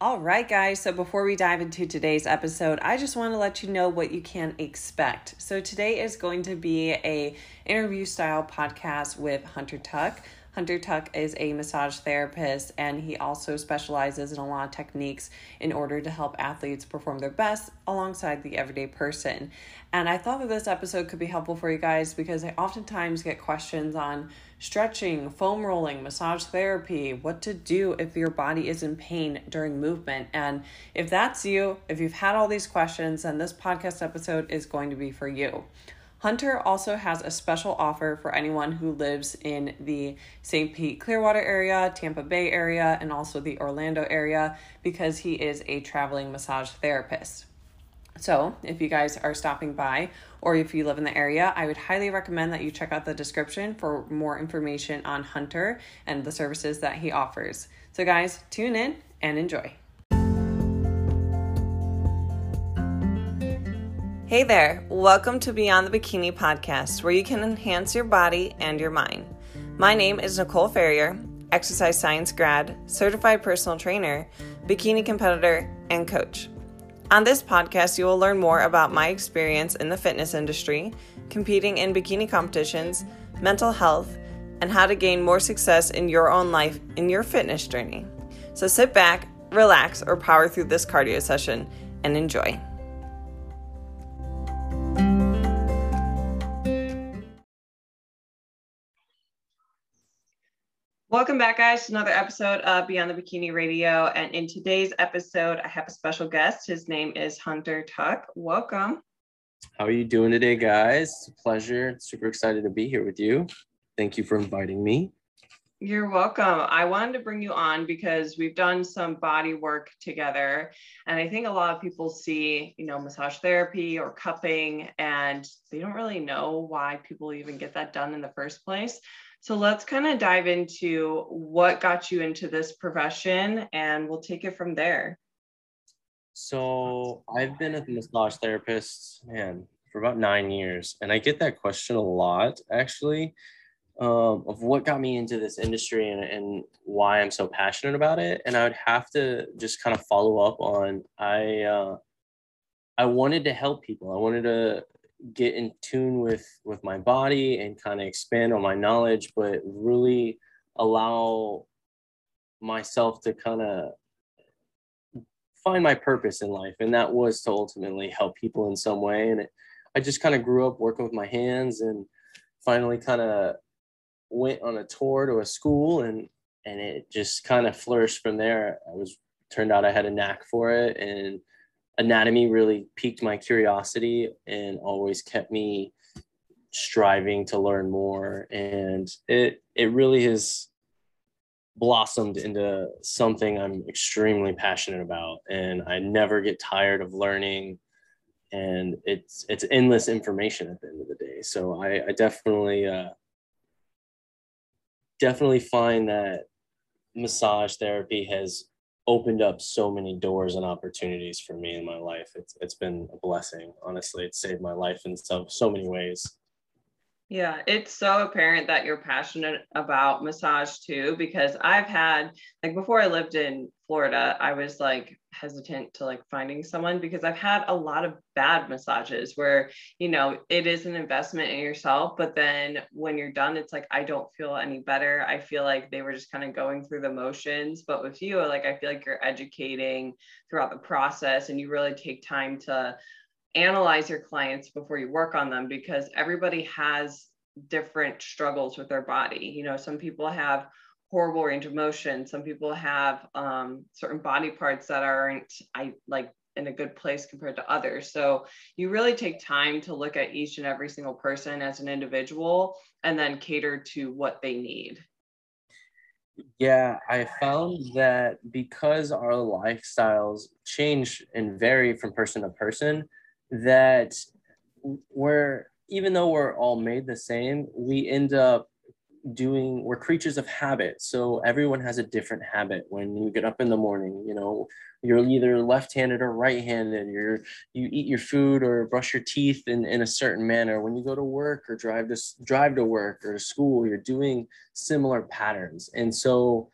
All right, guys. So before we dive into today's episode, I just want to let you know what you can expect. So today is going to be a interview style podcast with Hunter Tuck. Hunter Tuck is a massage therapist and he also specializes in a lot of techniques in order to help athletes perform their best alongside the everyday person. And I thought that this episode could be helpful for you guys because I oftentimes get questions on stretching, foam rolling, massage therapy, what to do if your body is in pain during movement. And if that's you, if you've had all these questions, then this podcast episode is going to be for you. Hunter also has a special offer for anyone who lives in the St. Pete Clearwater area, Tampa Bay area, and also the Orlando area because he is a traveling massage therapist. So, if you guys are stopping by or if you live in the area, I would highly recommend that you check out the description for more information on Hunter and the services that he offers. So, guys, tune in and enjoy. Hey there, welcome to Beyond the Bikini podcast, where you can enhance your body and your mind. My name is Nicole Ferrier, exercise science grad, certified personal trainer, bikini competitor, and coach. On this podcast, you will learn more about my experience in the fitness industry, competing in bikini competitions, mental health, and how to gain more success in your own life in your fitness journey. So sit back, relax, or power through this cardio session and enjoy. Welcome back, guys, to another episode of Beyond the Bikini Radio. And in today's episode, I have a special guest. His name is Hunter Tuck. Welcome. How are you doing today, guys? It's a pleasure. Super excited to be here with you. Thank you for inviting me. You're welcome. I wanted to bring you on because we've done some body work together. And I think a lot of people see, you know, massage therapy or cupping, and they don't really know why people even get that done in the first place. So let's kind of dive into what got you into this profession and we'll take it from there. So I've been a massage therapist, man, for about nine years. And I get that question a lot actually. Um, of what got me into this industry and, and why I'm so passionate about it. And I would have to just kind of follow up on I uh, I wanted to help people. I wanted to get in tune with with my body and kind of expand on my knowledge but really allow myself to kind of find my purpose in life. And that was to ultimately help people in some way. And it, i just kind of grew up working with my hands and finally kind of went on a tour to a school and and it just kind of flourished from there. I was turned out i had a knack for it and anatomy really piqued my curiosity and always kept me striving to learn more. And it it really has blossomed into something I'm extremely passionate about. And I never get tired of learning. And it's it's endless information at the end of the day. So I, I definitely uh, definitely find that massage therapy has opened up so many doors and opportunities for me in my life. It's it's been a blessing. Honestly, it's saved my life in so so many ways. Yeah, it's so apparent that you're passionate about massage too, because I've had, like, before I lived in Florida, I was like hesitant to like finding someone because I've had a lot of bad massages where, you know, it is an investment in yourself, but then when you're done, it's like, I don't feel any better. I feel like they were just kind of going through the motions. But with you, like, I feel like you're educating throughout the process and you really take time to analyze your clients before you work on them because everybody has different struggles with their body. You know, some people have horrible range of motion. Some people have um, certain body parts that aren't I like in a good place compared to others. So you really take time to look at each and every single person as an individual and then cater to what they need. Yeah, I found that because our lifestyles change and vary from person to person, that we're even though we're all made the same, we end up doing we're creatures of habit. So everyone has a different habit. When you get up in the morning you know you're either left-handed or right-handed. You're you eat your food or brush your teeth in, in a certain manner. When you go to work or drive to drive to work or to school you're doing similar patterns. And so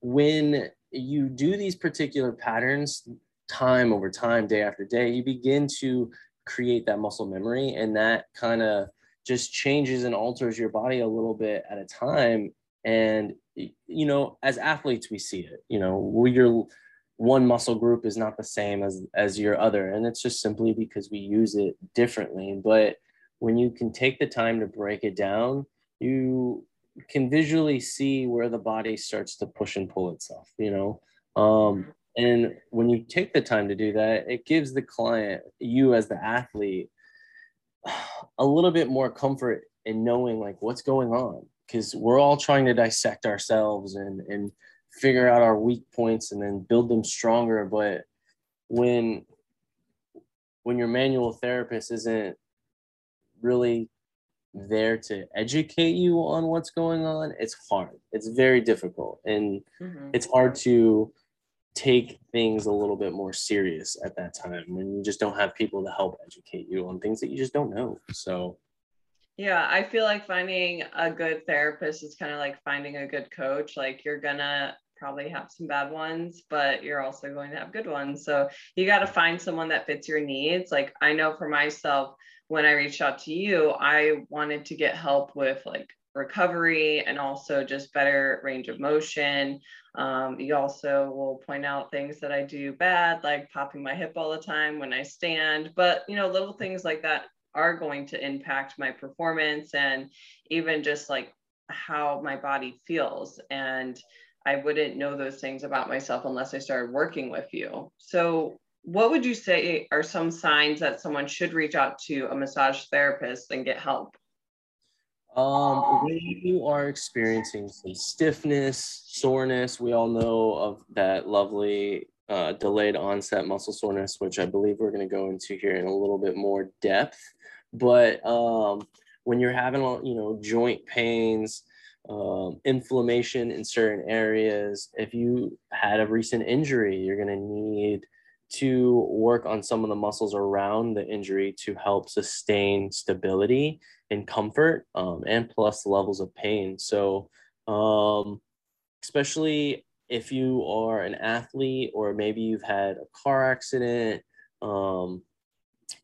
when you do these particular patterns time over time, day after day, you begin to create that muscle memory and that kind of just changes and alters your body a little bit at a time. And you know as athletes we see it you know your one muscle group is not the same as as your other and it's just simply because we use it differently. But when you can take the time to break it down you can visually see where the body starts to push and pull itself you know? Um and when you take the time to do that it gives the client you as the athlete a little bit more comfort in knowing like what's going on. Because we're all trying to dissect ourselves and and figure out our weak points and then build them stronger. But when when your manual therapist isn't really there to educate you on what's going on it's hard. It's very difficult. And mm-hmm. it's hard to take things a little bit more serious at that time when you just don't have people to help educate you on things that you just don't know so yeah, I feel like finding a good therapist is kind of like finding a good coach. Like you're gonna probably have some bad ones, but you're also going to have good ones. So you got to find someone that fits your needs. Like I know for myself, when I reached out to you, I wanted to get help with like recovery and also just better range of motion. Um, you also will point out things that I do bad, like popping my hip all the time when I stand, but you know, little things like that are going to impact my performance and even just like how my body feels. And I wouldn't know those things about myself unless I started working with you. So, what would you say are some signs that someone should reach out to a massage therapist and get help? Um, when you are experiencing some stiffness, soreness, we all know of that lovely uh, delayed onset muscle soreness, which I believe we're going to go into here in a little bit more depth. But um, when you're having, you know, joint pains, um, inflammation in certain areas, if you had a recent injury, you're going to need to work on some of the muscles around the injury to help sustain stability and comfort um, and plus levels of pain. So, um, especially if you are an athlete or maybe you've had a car accident, um,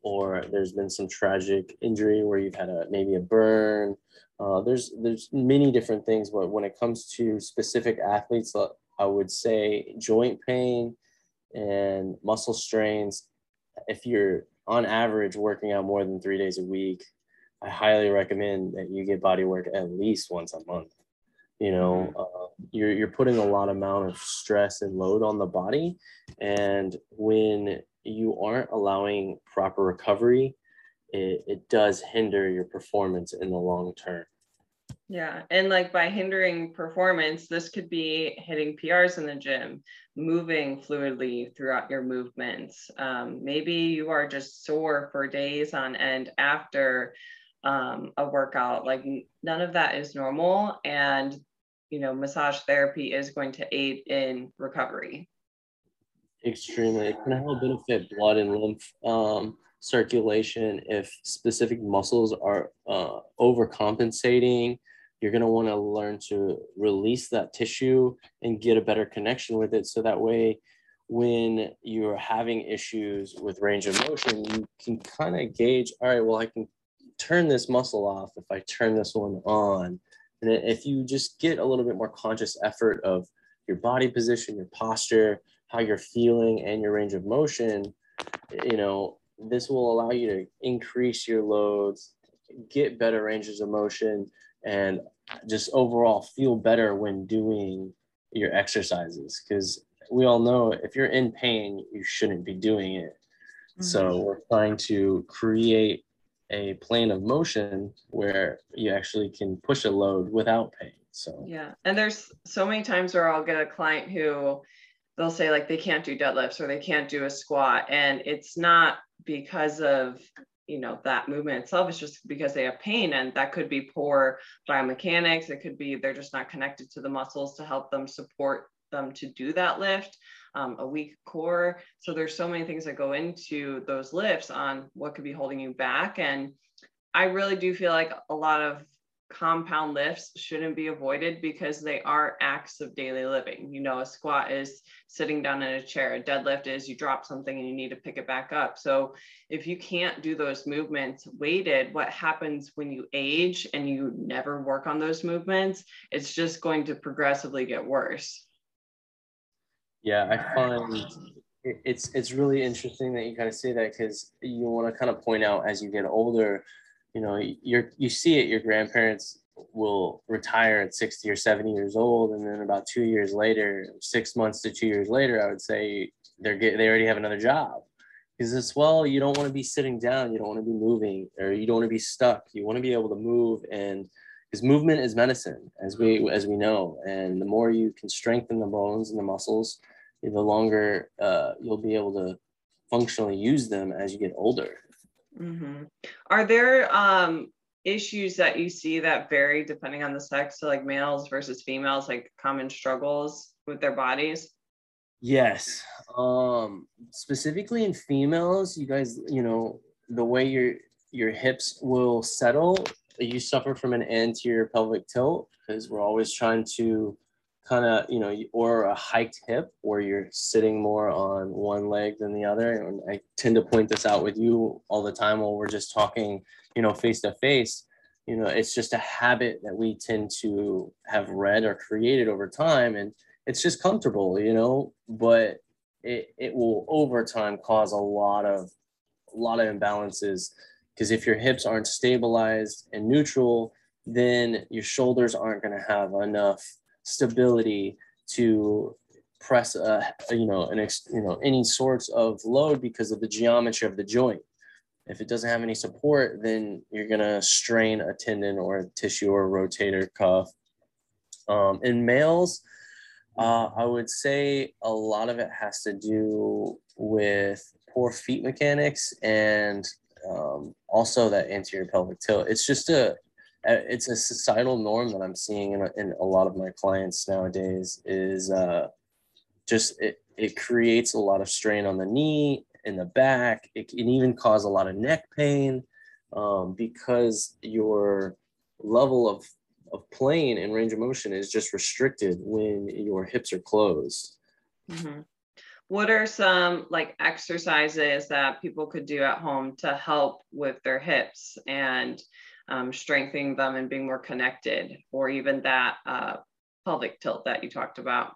or there's been some tragic injury where you've had a maybe a burn. Uh, there's there's many different things, but when it comes to specific athletes, uh, I would say joint pain and muscle strains. If you're on average working out more than three days a week, I highly recommend that you get body work at least once a month. You know, mm-hmm. uh, you're you're putting a lot amount of stress and load on the body, and when you aren't allowing proper recovery, it, it does hinder your performance in the long term. Yeah. And like by hindering performance, this could be hitting PRs in the gym, moving fluidly throughout your movements. Um, maybe you are just sore for days on end after um, a workout. Like none of that is normal. And, you know, massage therapy is going to aid in recovery extremely. It can help benefit blood and lymph um, circulation if specific muscles are uh, overcompensating. You're going to want to learn to release that tissue and get a better connection with it. So that way, when you're having issues with range of motion, you can kind of gauge, all right, well, I can turn this muscle off if I turn this one on. And if you just get a little bit more conscious effort of your body position, your posture, how you're feeling and your range of motion, you know, this will allow you to increase your loads, get better ranges of motion, and just overall feel better when doing your exercises. Because we all know if you're in pain, you shouldn't be doing it. Mm-hmm. So we're trying to create a plane of motion where you actually can push a load without pain. So yeah, and there's so many times where I'll get a client who they'll say like they can't do deadlifts or they can't do a squat and it's not because of you know that movement itself is just because they have pain and that could be poor biomechanics. It could be they're just not connected to the muscles to help them support them to do that lift um, a weak core. So there's so many things that go into those lifts on what could be holding you back. And i really do feel like a lot of compound lifts shouldn't be avoided because they are acts of daily living. You know, a squat is sitting down in a chair, a deadlift is you drop something and you need to pick it back up. So, if you can't do those movements weighted, what happens when you age and you never work on those movements? It's just going to progressively get worse. Yeah, I find it's it's really interesting that you kind of say that because you want to kind of point out as you get older you know you're you see it your grandparents will retire at 60 or 70 years old and then about two years later six months to two years later i would say they're get, they already have another job. Because it's well you don't want to be sitting down you don't want to be moving or you don't want to be stuck. You want to be able to move and because movement is medicine as we as we know. And the more you can strengthen the bones and the muscles the longer uh, you'll be able to functionally use them as you get older. Mm-hmm. Are there um, issues that you see that vary depending on the sex, so like males versus females, like common struggles with their bodies? Yes. Um, specifically in females, you guys, you know, the way your your hips will settle, you suffer from an anterior pelvic tilt because we're always trying to kind of you know or a hiked hip where you're sitting more on one leg than the other and i tend to point this out with you all the time while we're just talking you know face to face you know it's just a habit that we tend to have read or created over time and it's just comfortable you know but it, it will over time cause a lot of a lot of imbalances. Because if your hips aren't stabilized and neutral then your shoulders aren't going to have enough stability to press a, you know an ex, you know any sorts of load because of the geometry of the joint. If it doesn't have any support then you're going to strain a tendon or a tissue or a rotator cuff. Um, in males uh, i would say a lot of it has to do with poor feet mechanics and um, also that anterior pelvic tilt. It's just a it's a societal norm that I'm seeing in a, in a lot of my clients nowadays is uh, just it, it creates a lot of strain on the knee in the back. It can even cause a lot of neck pain um, because your level of, of plane and range of motion is just restricted when your hips are closed. Mm-hmm. What are some like exercises that people could do at home to help with their hips and um, strengthening them and being more connected, or even that uh, pelvic tilt that you talked about?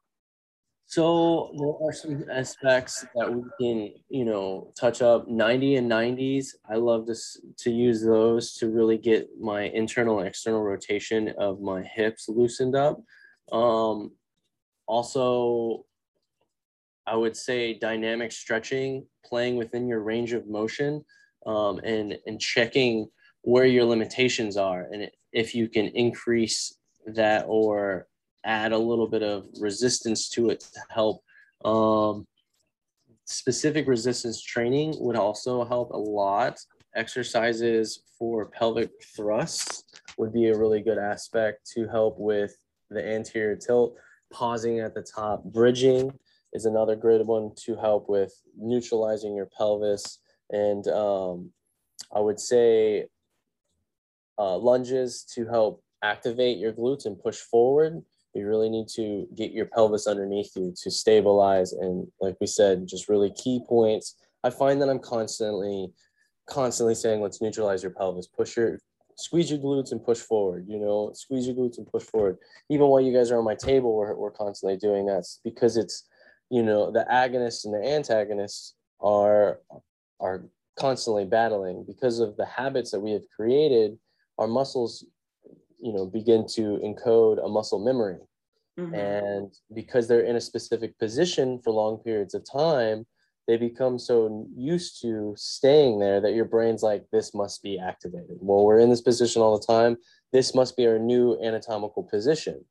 So there are some aspects that we can, you know, touch up 90 and 90s. I love to, to use those to really get my internal and external rotation of my hips loosened up. Um, also, I would say dynamic stretching, playing within your range of motion um, and, and checking where your limitations are and if you can increase that or add a little bit of resistance to it to help um, specific resistance training would also help a lot. Exercises for pelvic thrusts would be a really good aspect to help with the anterior tilt. Pausing at the top bridging is another great one to help with neutralizing your pelvis. And um, i would say uh, lunges to help activate your glutes and push forward. You really need to get your pelvis underneath you to stabilize. And like we said, just really key points. I find that I'm constantly, constantly saying, let's neutralize your pelvis. Push your, squeeze your glutes and push forward. You know, squeeze your glutes and push forward. Even while you guys are on my table, we're, we're constantly doing that because it's, you know, the agonists and the antagonists are, are constantly battling because of the habits that we have created our muscles you know begin to encode a muscle memory. Mm-hmm. and because they're in a specific position for long periods of time they become so used to staying there that your brain's like this must be activated. Well we're in this position all the time. This must be our new anatomical position.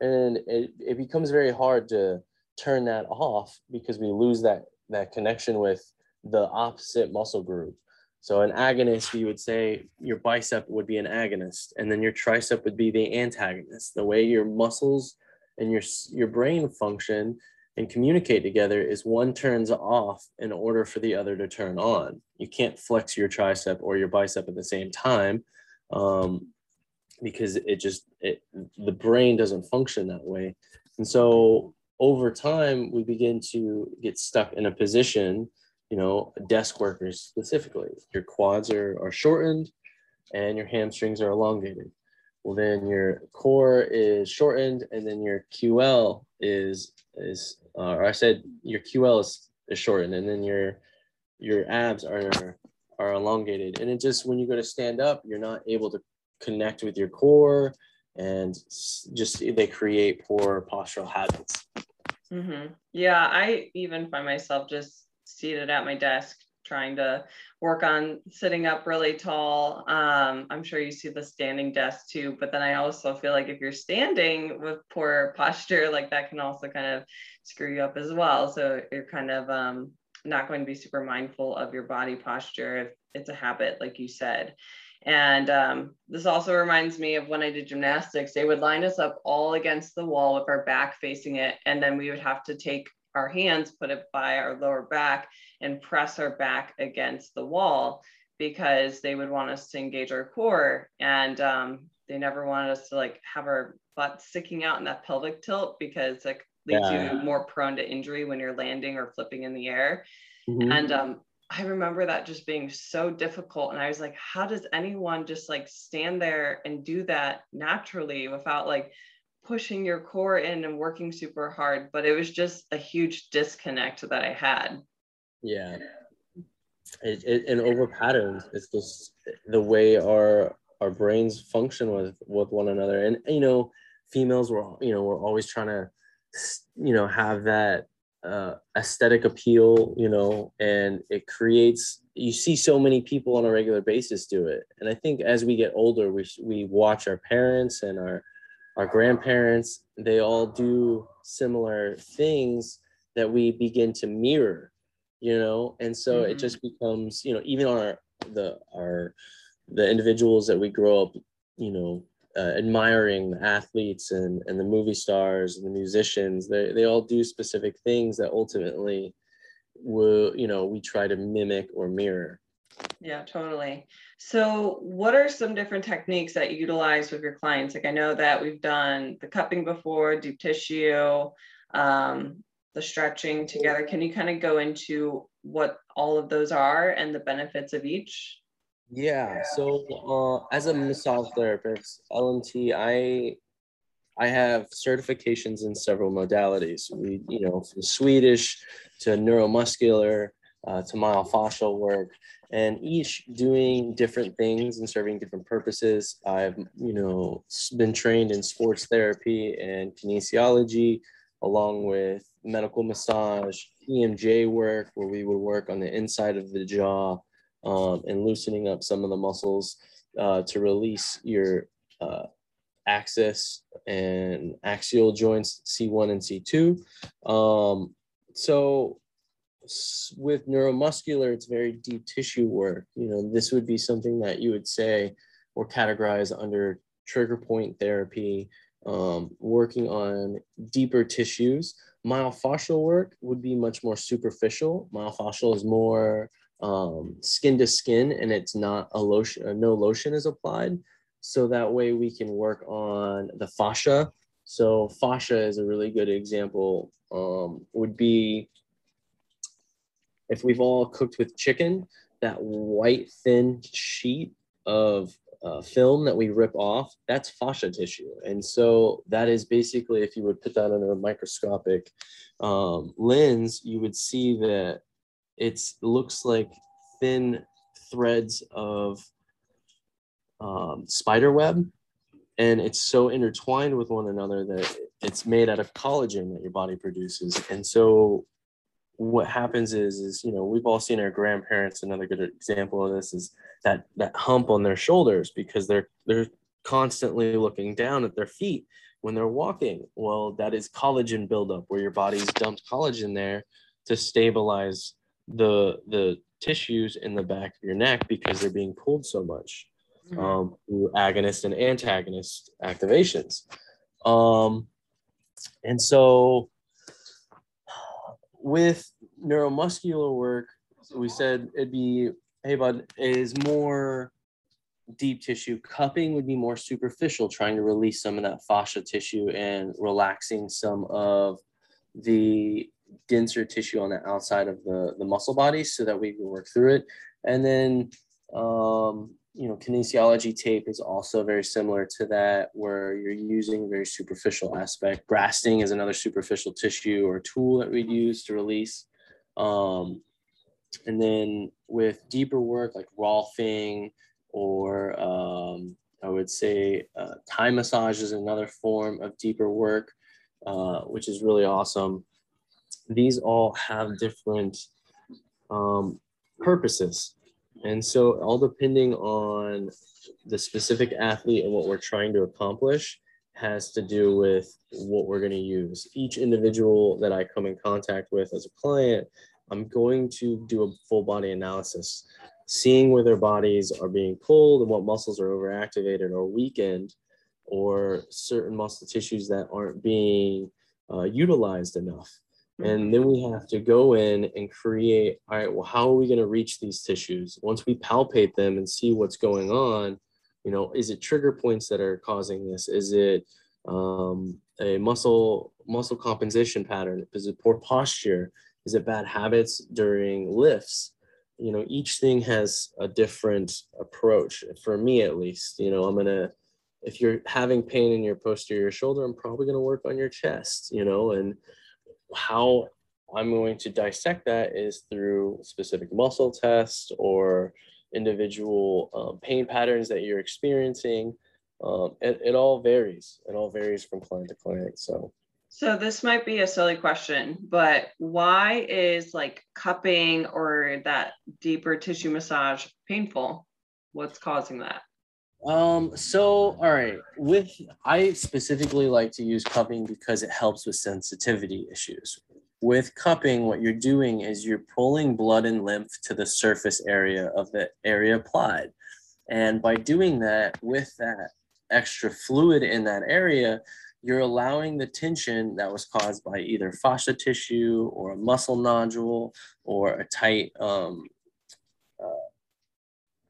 And it, it becomes very hard to turn that off because we lose that that connection with the opposite muscle group so an agonist, you would say your bicep would be an agonist, and then your tricep would be the antagonist. The way your muscles and your your brain function and communicate together is one turns off in order for the other to turn on. You can't flex your tricep or your bicep at the same time. Um, because it just it the brain doesn't function that way and so over time we begin to get stuck in a position you know desk workers specifically. Your quads are, are shortened and your hamstrings are elongated. Well then your core is shortened and then your ql is is uh, or i said your ql is, is shortened and then your your abs are are elongated. And it just when you go to stand up you're not able to connect with your core and just they create poor postural habits. Mm-hmm. yeah i even find myself just seated at my desk trying to work on sitting up really tall. Um, I'm sure you see the standing desk too, but then I also feel like if you're standing with poor posture, like that can also kind of screw you up as well. So you're kind of um, not going to be super mindful of your body posture if it's a habit, like you said. And um, this also reminds me of when I did gymnastics, they would line us up all against the wall with our back facing it. And then we would have to take our hands, put it by our lower back, and press our back against the wall because they would want us to engage our core. And um, they never wanted us to like have our butt sticking out in that pelvic tilt because like leads yeah. you more prone to injury when you're landing or flipping in the air. Mm-hmm. And um, I remember that just being so difficult. And I was like, how does anyone just like stand there and do that naturally without like pushing your core in and working super hard? But it was just a huge disconnect that I had. Yeah. It, it, and over patterns, it's just the way our our brains function with with one another. And you know, females were you know we're always trying to you know have that uh, aesthetic appeal, you know, and it creates. You see so many people on a regular basis do it, and I think as we get older, we we watch our parents and our our grandparents. They all do similar things that we begin to mirror, you know, and so mm-hmm. it just becomes, you know, even our the our the individuals that we grow up, you know, uh, admiring the athletes and, and the movie stars and the musicians. They, they all do specific things that ultimately will, you know, we try to mimic or mirror. Yeah, totally. So, what are some different techniques that you utilize with your clients? Like, I know that we've done the cupping before, deep tissue, um, the stretching together. Can you kind of go into what all of those are and the benefits of each? Yeah. So uh, as a massage therapist, LMT, I I have certifications in several modalities. We, you know, from Swedish to neuromuscular uh, to myofascial work, and each doing different things and serving different purposes. I've, you know, been trained in sports therapy and kinesiology, along with medical massage, TMJ work, where we would work on the inside of the jaw um, and loosening up some of the muscles uh, to release your uh, axis and axial joints C1 and C2. Um, so with neuromuscular, it's very deep tissue work. You know, this would be something that you would say or categorize under trigger point therapy, um, working on deeper tissues. Myofascial work would be much more superficial. Myofascial is more um, skin to skin and it's not a lotion, uh, no lotion is applied. So that way we can work on the fascia. So fascia is a really good example, um, would be if we've all cooked with chicken, that white thin sheet of uh, film that we rip off, that's fascia tissue. And so that is basically, if you would put that under a microscopic um, lens, you would see that it looks like thin threads of um, spider web and it's so intertwined with one another that it's made out of collagen that your body produces and so what happens is is you know we've all seen our grandparents another good example of this is that that hump on their shoulders because they're they're constantly looking down at their feet when they're walking well that is collagen buildup where your body's dumped collagen there to stabilize the the tissues in the back of your neck because they're being pulled so much mm-hmm. um, through agonist and antagonist activations. Um, and so with neuromuscular work, we said it'd be, hey, bud, is more deep tissue. Cupping would be more superficial, trying to release some of that fascia tissue and relaxing some of the denser tissue on the outside of the, the muscle body so that we can work through it. And then, um, you know, kinesiology tape is also very similar to that, where you're using very superficial aspect. Graston is another superficial tissue or tool that we'd use to release. Um, and then with deeper work like Rolfing or um, I would say uh, Thai massage is another form of deeper work, uh, which is really awesome. These all have different um, purposes. And so, all depending on the specific athlete and what we're trying to accomplish, has to do with what we're going to use. Each individual that I come in contact with as a client, I'm going to do a full body analysis, seeing where their bodies are being pulled and what muscles are overactivated or weakened, or certain muscle tissues that aren't being uh, utilized enough. And then we have to go in and create all right, well, how are we going to reach these tissues? Once we palpate them and see what's going on, you know, is it trigger points that are causing this? Is it um, a muscle muscle compensation pattern? Is it poor posture? Is it bad habits during lifts? You know, each thing has a different approach. For me, at least, you know, I'm gonna if you're having pain in your posterior shoulder, I'm probably gonna work on your chest. You know, and how I'm going to dissect that is through specific muscle tests or individual um, pain patterns that you're experiencing. Um, it, it all varies. It all varies from client to client. So, so this might be a silly question, but why is like cupping or that deeper tissue massage painful? What's causing that? Um, so all right, with I specifically like to use cupping because it helps with sensitivity issues. With cupping, what you're doing is you're pulling blood and lymph to the surface area of the area applied. And by doing that, with that extra fluid in that area, you're allowing the tension that was caused by either fascia tissue or a muscle nodule or a tight um, uh,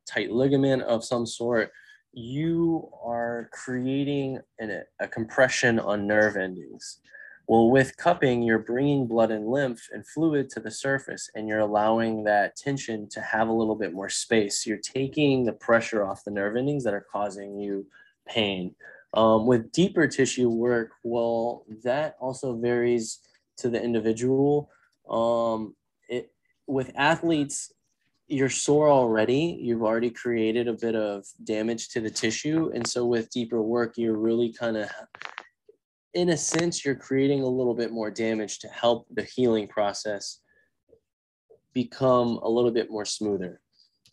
tight ligament of some sort you are creating an, a compression on nerve endings. Well, with cupping, you're bringing blood and lymph and fluid to the surface, and you're allowing that tension to have a little bit more space. You're taking the pressure off the nerve endings that are causing you pain. Um, with deeper tissue work, well, that also varies to the individual. Um, it, with athletes, you're sore already. You've already created a bit of damage to the tissue. And so with deeper work you're really kind of in a sense you're creating a little bit more damage to help the healing process become a little bit more smoother.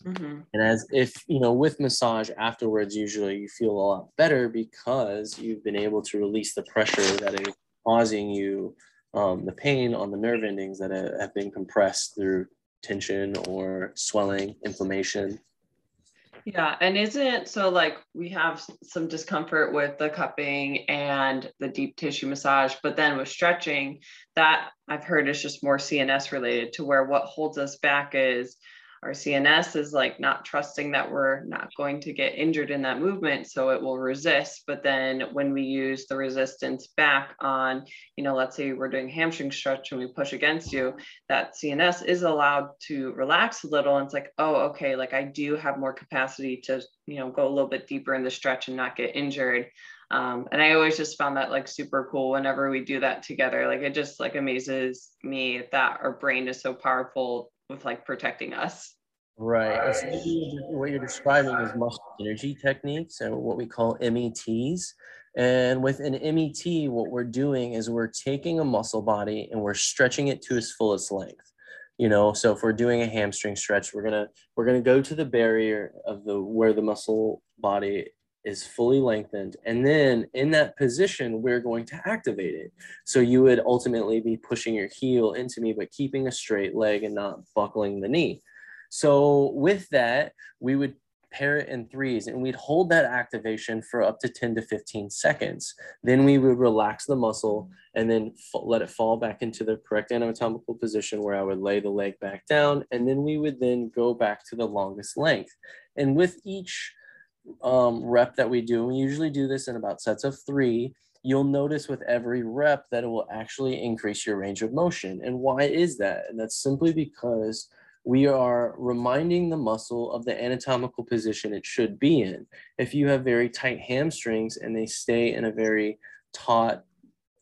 Mm-hmm. and as if you know with massage afterwards usually you feel a lot better because you've been able to release the pressure that is causing you um, the pain on the nerve endings that have been compressed through tension or swelling, inflammation. Yeah, and isn't so like we have some discomfort with the cupping and the deep tissue massage, but then with stretching, that I've heard is just more CNS related to where what holds us back is our CNS is like not trusting that we're not going to get injured in that movement. So it will resist. But then when we use the resistance back on, you know, let's say we're doing hamstring stretch and we push against you, that CNS is allowed to relax a little. And it's like, oh, okay, like I do have more capacity to, you know, go a little bit deeper in the stretch and not get injured. Um, and I always just found that like super cool whenever we do that together. Like it just like amazes me that our brain is so powerful with like protecting us. Right. What you're describing is muscle energy techniques and what we call METs. And with an MET, what we're doing is we're taking a muscle body and we're stretching it to its fullest length. You know, so if we're doing a hamstring stretch, we're gonna we're gonna go to the barrier of the where the muscle body is fully lengthened. And then in that position, we're going to activate it. So you would ultimately be pushing your heel into me, but keeping a straight leg and not buckling the knee. So with that, we would pair it in threes and we'd hold that activation for up to 10 to 15 seconds. Then we would relax the muscle and then let it fall back into the correct anatomical position where I would lay the leg back down. And then we would then go back to the longest length. And with each um, rep that we do, we usually do this in about sets of three, you'll notice with every rep that it will actually increase your range of motion. And why is that? And that's simply because we are reminding the muscle of the anatomical position it should be in. If you have very tight hamstrings and they stay in a very taut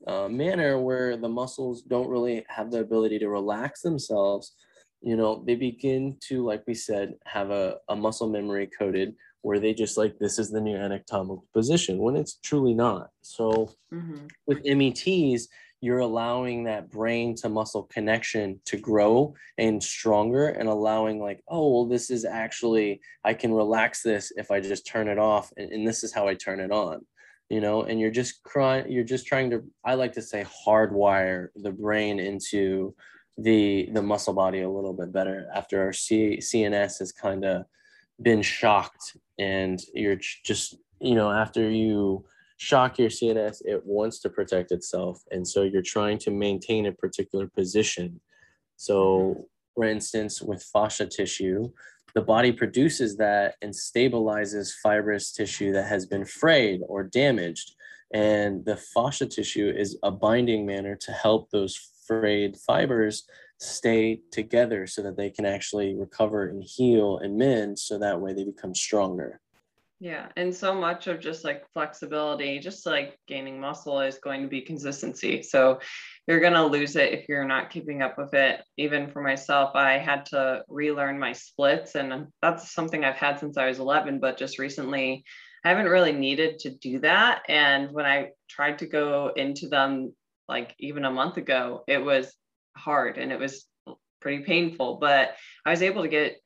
uh, manner where the muscles don't really have the ability to relax themselves, you know, they begin to, like we said, have a, a muscle memory coded where they just like this is the new anatomical position when it's truly not. So mm-hmm. with METs, you're allowing that brain to muscle connection to grow and stronger and allowing like oh well this is actually i can relax this if i just turn it off and, and this is how i turn it on you know and you're just crying you're just trying to i like to say hardwire the brain into the the muscle body a little bit better after our C, cns has kind of been shocked and you're just you know after you shock your cns it wants to protect itself and so you're trying to maintain a particular position. So mm-hmm. for instance with fascia tissue the body produces that and stabilizes fibrous tissue that has been frayed or damaged and the fascia tissue is a binding manner to help those frayed fibers stay together so that they can actually recover and heal and mend so that way they become stronger. Yeah, and so much of just like flexibility, just like gaining muscle is going to be consistency. So you're going to lose it if you're not keeping up with it. Even for myself, I had to relearn my splits, and that's something I've had since I was 11, but just recently I haven't really needed to do that. And when I tried to go into them like even a month ago, it was hard and it was pretty painful but i was able to get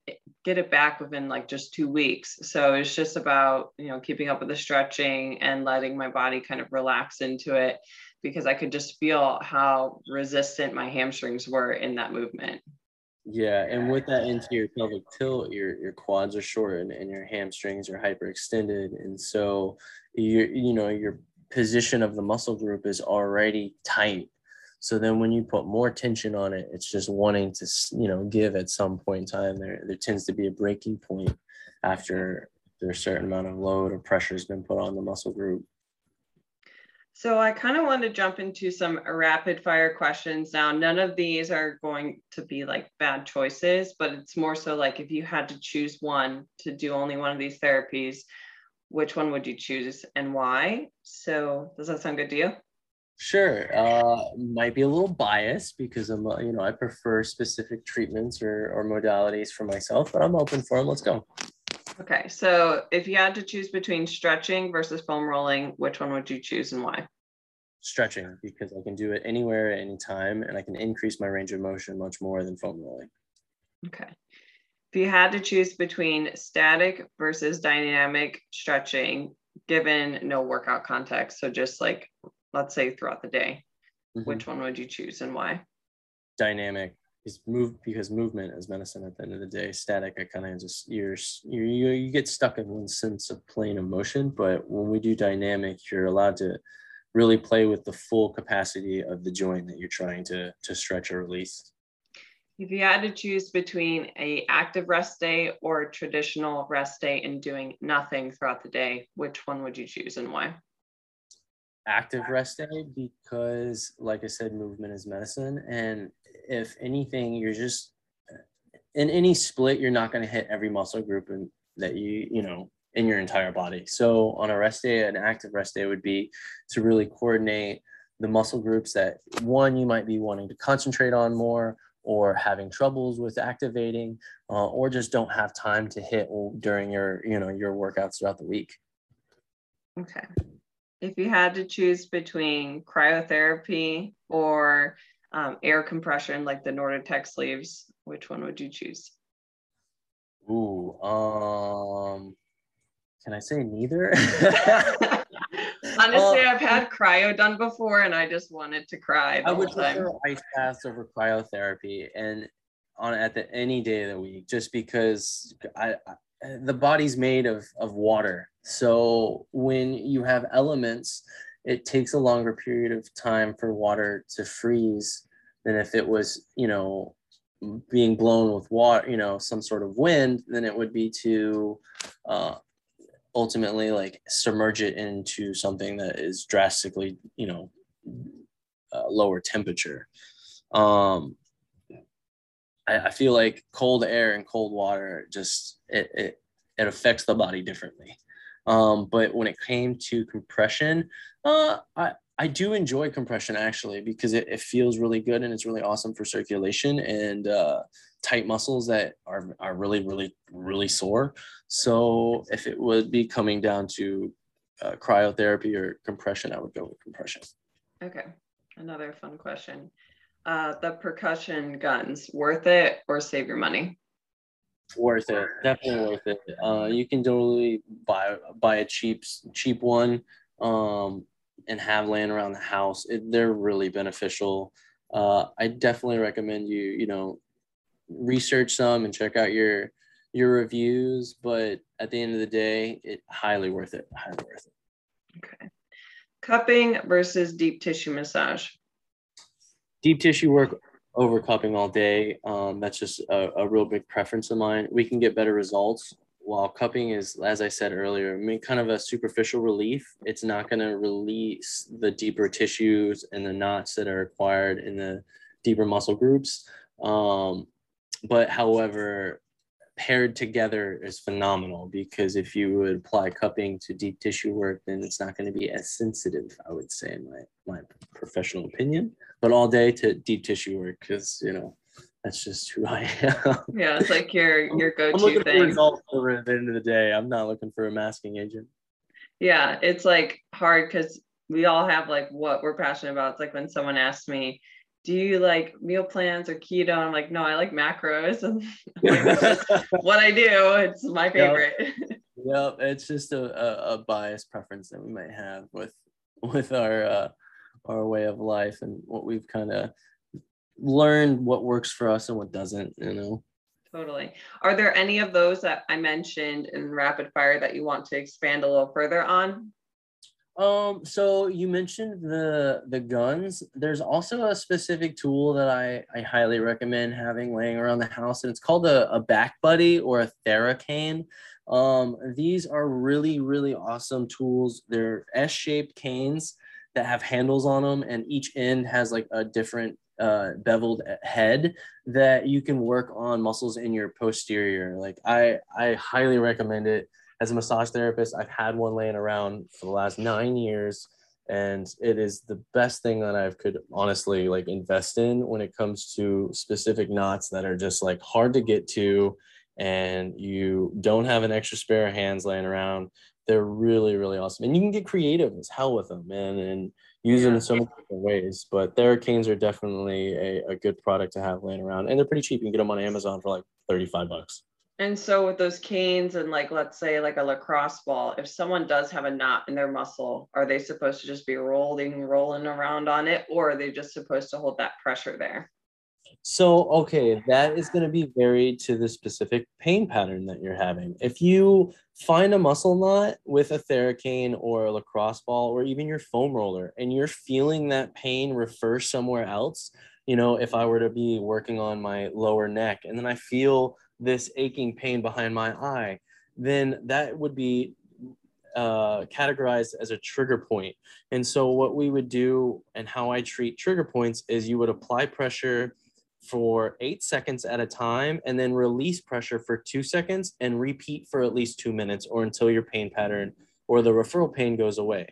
get it back within like just two weeks. So it's just about you know keeping up with the stretching and letting my body kind of relax into it because i could just feel how resistant my hamstrings were in that movement. Yeah and with that anterior pelvic tilt your your quads are shortened and your hamstrings are hyperextended. And so you you know your position of the muscle group is already tight so then when you put more tension on it, it's just wanting to, you know, give at some point in time. There, there tends to be a breaking point after there's a certain amount of load or pressure has been put on the muscle group. So I kind of want to jump into some rapid fire questions now. None of these are going to be like bad choices, but it's more so like if you had to choose one to do only one of these therapies, which one would you choose and why? So does that sound good to you? Sure. Uh, might be a little biased because I'm, uh, you know, I prefer specific treatments or, or modalities for myself, but I'm open for them. Let's go. Okay. So if you had to choose between stretching versus foam rolling, which one would you choose and why? Stretching because I can do it anywhere at any time and I can increase my range of motion much more than foam rolling. Okay. If you had to choose between static versus dynamic stretching, given no workout context, so just like let's say throughout the day, mm-hmm. which one would you choose and why? Dynamic is move because movement is medicine at the end of the day. Static, I kind of just you're you you get stuck in one sense of plane of motion, but when we do dynamic, you're allowed to really play with the full capacity of the joint that you're trying to to stretch or release. If you had to choose between a active rest day or a traditional rest day and doing nothing throughout the day, which one would you choose and why? Active rest day because like i said movement is medicine. And if anything you're just in any split you're not going to hit every muscle group in, that you you know in your entire body. So on a rest day an active rest day would be to really coordinate the muscle groups that one you might be wanting to concentrate on more or having troubles with activating uh, or just don't have time to hit during your you know your workouts throughout the week. Okay if you had to choose between cryotherapy or um, air compression, like the Normatec sleeves, which one would you choose? Ooh, um, can I say neither? Honestly, I've had cryo done before, and I just wanted to cry. I would prefer ice baths over cryotherapy, and on at the any day of the week, just because I, I the body's made of of water so when you have elements it takes a longer period of time for water to freeze than if it was you know being blown with water you know some sort of wind then it would be to uh, ultimately like submerge it into something that is drastically, you know, uh, lower temperature. Um, I, I feel like cold air and cold water just it, it it affects the body differently. Um, but when it came to compression, uh, I, I do enjoy compression actually because it, it feels really good and it's really awesome for circulation and uh, tight muscles that are, are really, really, really sore. So if it would be coming down to uh, cryotherapy or compression, I would go with compression. Okay. Another fun question. Uh, the percussion guns, worth it or save your money? Worth it. Definitely worth it. Uh you can totally buy buy a cheap cheap one um and have laying around the house. It, they're really beneficial. Uh i definitely recommend you you know research some and check out your your reviews but at the end of the day it highly worth it highly worth it. Okay. Cupping versus deep tissue massage. Deep tissue work over cupping all day. Um, that's just a, a, real big preference of mine. We can get better results while cupping is, as I said earlier, I mean, kind of a superficial relief. It's not going to release the deeper tissues and the knots that are acquired in the deeper muscle groups. Um, but however, paired together is phenomenal because if you would apply cupping to deep tissue work, then it's not going to be as sensitive, I would say, in my, my professional opinion. But all day to deep tissue work because, you know, that's just who I am. Yeah, it's like your your go-to I'm looking thing. For results over at the end of the day. I'm not looking for a masking agent. Yeah, it's like hard because we all have like what we're passionate about. It's like when someone asks me, do you like meal plans or keto? I'm like, no, I like macros. And like, what I do. It's my favorite. Yep, yep. it's just a, a, a bias preference that we might have with with our uh, our way of life and what we've kind of learned what works for us and what doesn't, you know. Totally. Are there any of those that I mentioned in rapid fire that you want to expand a little further on? Um, so you mentioned the the guns. There's also a specific tool that I, I highly recommend having laying around the house, and it's called a, a back buddy or a Theracane. Um, these are really, really awesome tools. They're S-shaped canes that have handles on them, and each end has like a different uh, beveled head that you can work on muscles in your posterior. Like I, I highly recommend it as a massage therapist, I've had one laying around for the last nine years, and it is the best thing that I could honestly like invest in when it comes to specific knots that are just like hard to get to, and you don't have an extra spare hands laying around. They're really, really awesome, and you can get creative as hell with them, man, and use them in so many different ways. But Theracanes are definitely a, a good product to have laying around, and they're pretty cheap. You can get them on Amazon for like thirty-five bucks. And so with those canes and like let's say like a lacrosse ball, if someone does have a knot in their muscle, are they supposed to just be rolling, rolling around on it, or are they just supposed to hold that pressure there? So okay, that is going to be varied to the specific pain pattern that you're having. If you find a muscle knot with a Theracane or a lacrosse ball or even your foam roller and you're feeling that pain refer somewhere else, you know, if I were to be working on my lower neck and then I feel this aching pain behind my eye, then that would be uh, categorized as a trigger point. And so, what we would do and how I treat trigger points is you would apply pressure for eight seconds at a time and then release pressure for two seconds and repeat for at least two minutes or until your pain pattern or the referral pain goes away.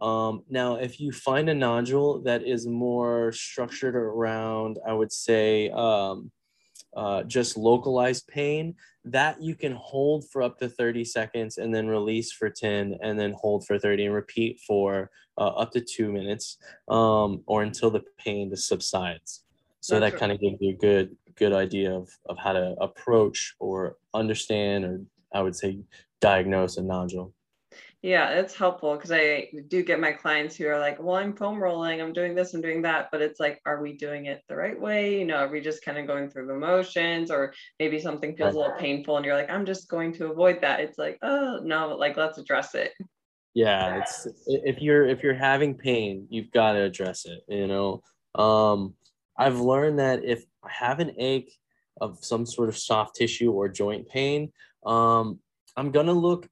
Um, now, if you find a nodule that is more structured around, I would say, um, uh, just localized pain that you can hold for up to 30 seconds and then release for 10 and then hold for 30 and repeat for uh, up to two minutes um, or until the pain subsides. So That's that kind of gives you a good good idea of, of how to approach or understand or i would say diagnose a nodule yeah, it's helpful because I do get my clients who are like, well, I'm foam rolling, I'm doing this, I'm doing that. But it's like, are we doing it the right way? You know, are we just kind of going through the motions or maybe something feels a little painful and you're like, I'm just going to avoid that. It's like, oh no, like let's address it. Yeah, it's if you're if you're having pain, you've got to address it, you know. Um I've learned that if I have an ache of some sort of soft tissue or joint pain, um, I'm gonna look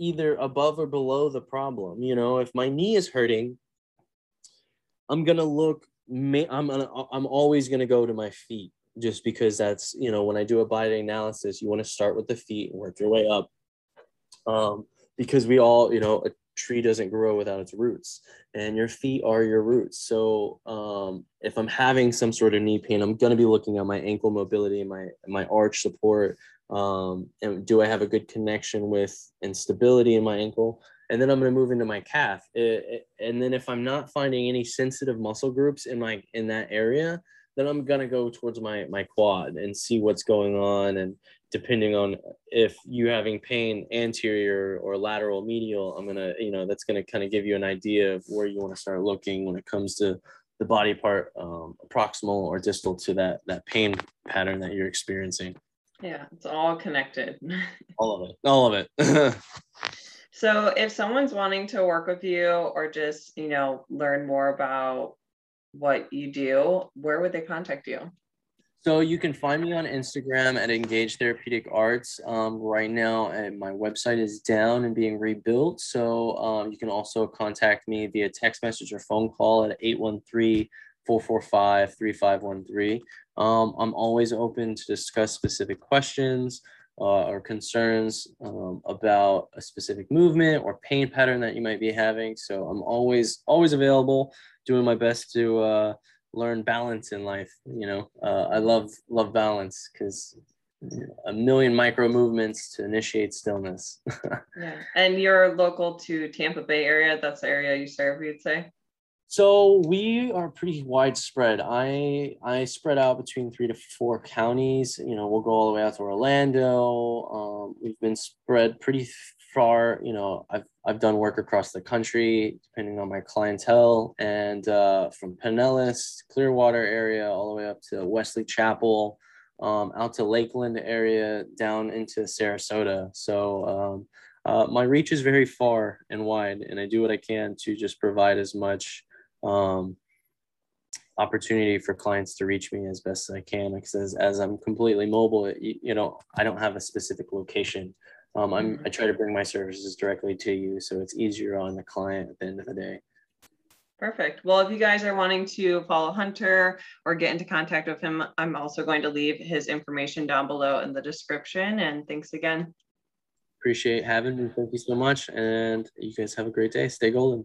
either above or below the problem. You know, if my knee is hurting, I'm gonna look. I'm gonna. I'm always gonna go to my feet just because that's you know when I do a body analysis, you want to start with the feet and work your way up. Um, because we all, you know, a tree doesn't grow without its roots, and your feet are your roots. So um, if I'm having some sort of knee pain, I'm gonna be looking at my ankle mobility my my arch support. Um, and do I have a good connection with and stability in my ankle? and then I'm going to move into my calf. It, it, and then if I'm not finding any sensitive muscle groups in my in that area, then I'm going to go towards my my quad and see what's going on and depending on if you having pain anterior or lateral medial, I'm to, you know, that's going to kind of give you an idea of where you want to start looking when it comes to the body part um, proximal or distal to that that pain pattern that you're experiencing. Yeah, it's all connected. all of it. All of it. So if someone's wanting to work with you or just, you know, learn more about what you do, where would they contact you? So you can find me on Instagram at Engage Therapeutic Arts. Um, right now, and my website is down and being rebuilt. So um, you can also contact me via text message or phone call at 813 445 3513. Um, I'm always open to discuss specific questions uh, or concerns um, about a specific movement or pain pattern that you might be having. So I'm always always available, doing my best to uh, learn balance in life. You know, uh, I love love balance because a million micro movements to initiate stillness. yeah, and you're local to Tampa Bay area. That's the area you serve. You'd say. So we are pretty widespread. I I spread out between three to four counties. You know, we'll go all the way out to Orlando. Um, we've been spread pretty far. You know, I've I've done work across the country, depending on my clientele, and uh, from Pinellas, Clearwater area, all the way up to Wesley Chapel, um, out to Lakeland area, down into Sarasota. So. Um, uh, my reach is very far and wide, and I do what I can to just provide as much um, opportunity for clients to reach me as best as I can because as, as I'm completely mobile, you, you know, I don't have a specific location. Um, I'm, mm-hmm. I try to bring my services directly to you so it's easier on the client at the end of the day. Perfect. Well, if you guys are wanting to follow Hunter or get into contact with him, I'm also going to leave his information down below in the description. And thanks again. Appreciate having me. Thank you so much. And you guys have a great day. Stay golden.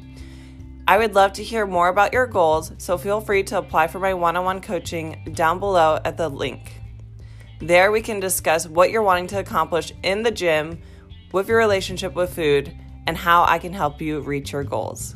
I would love to hear more about your goals, so feel free to apply for my one on one coaching down below at the link. There, we can discuss what you're wanting to accomplish in the gym, with your relationship with food, and how I can help you reach your goals.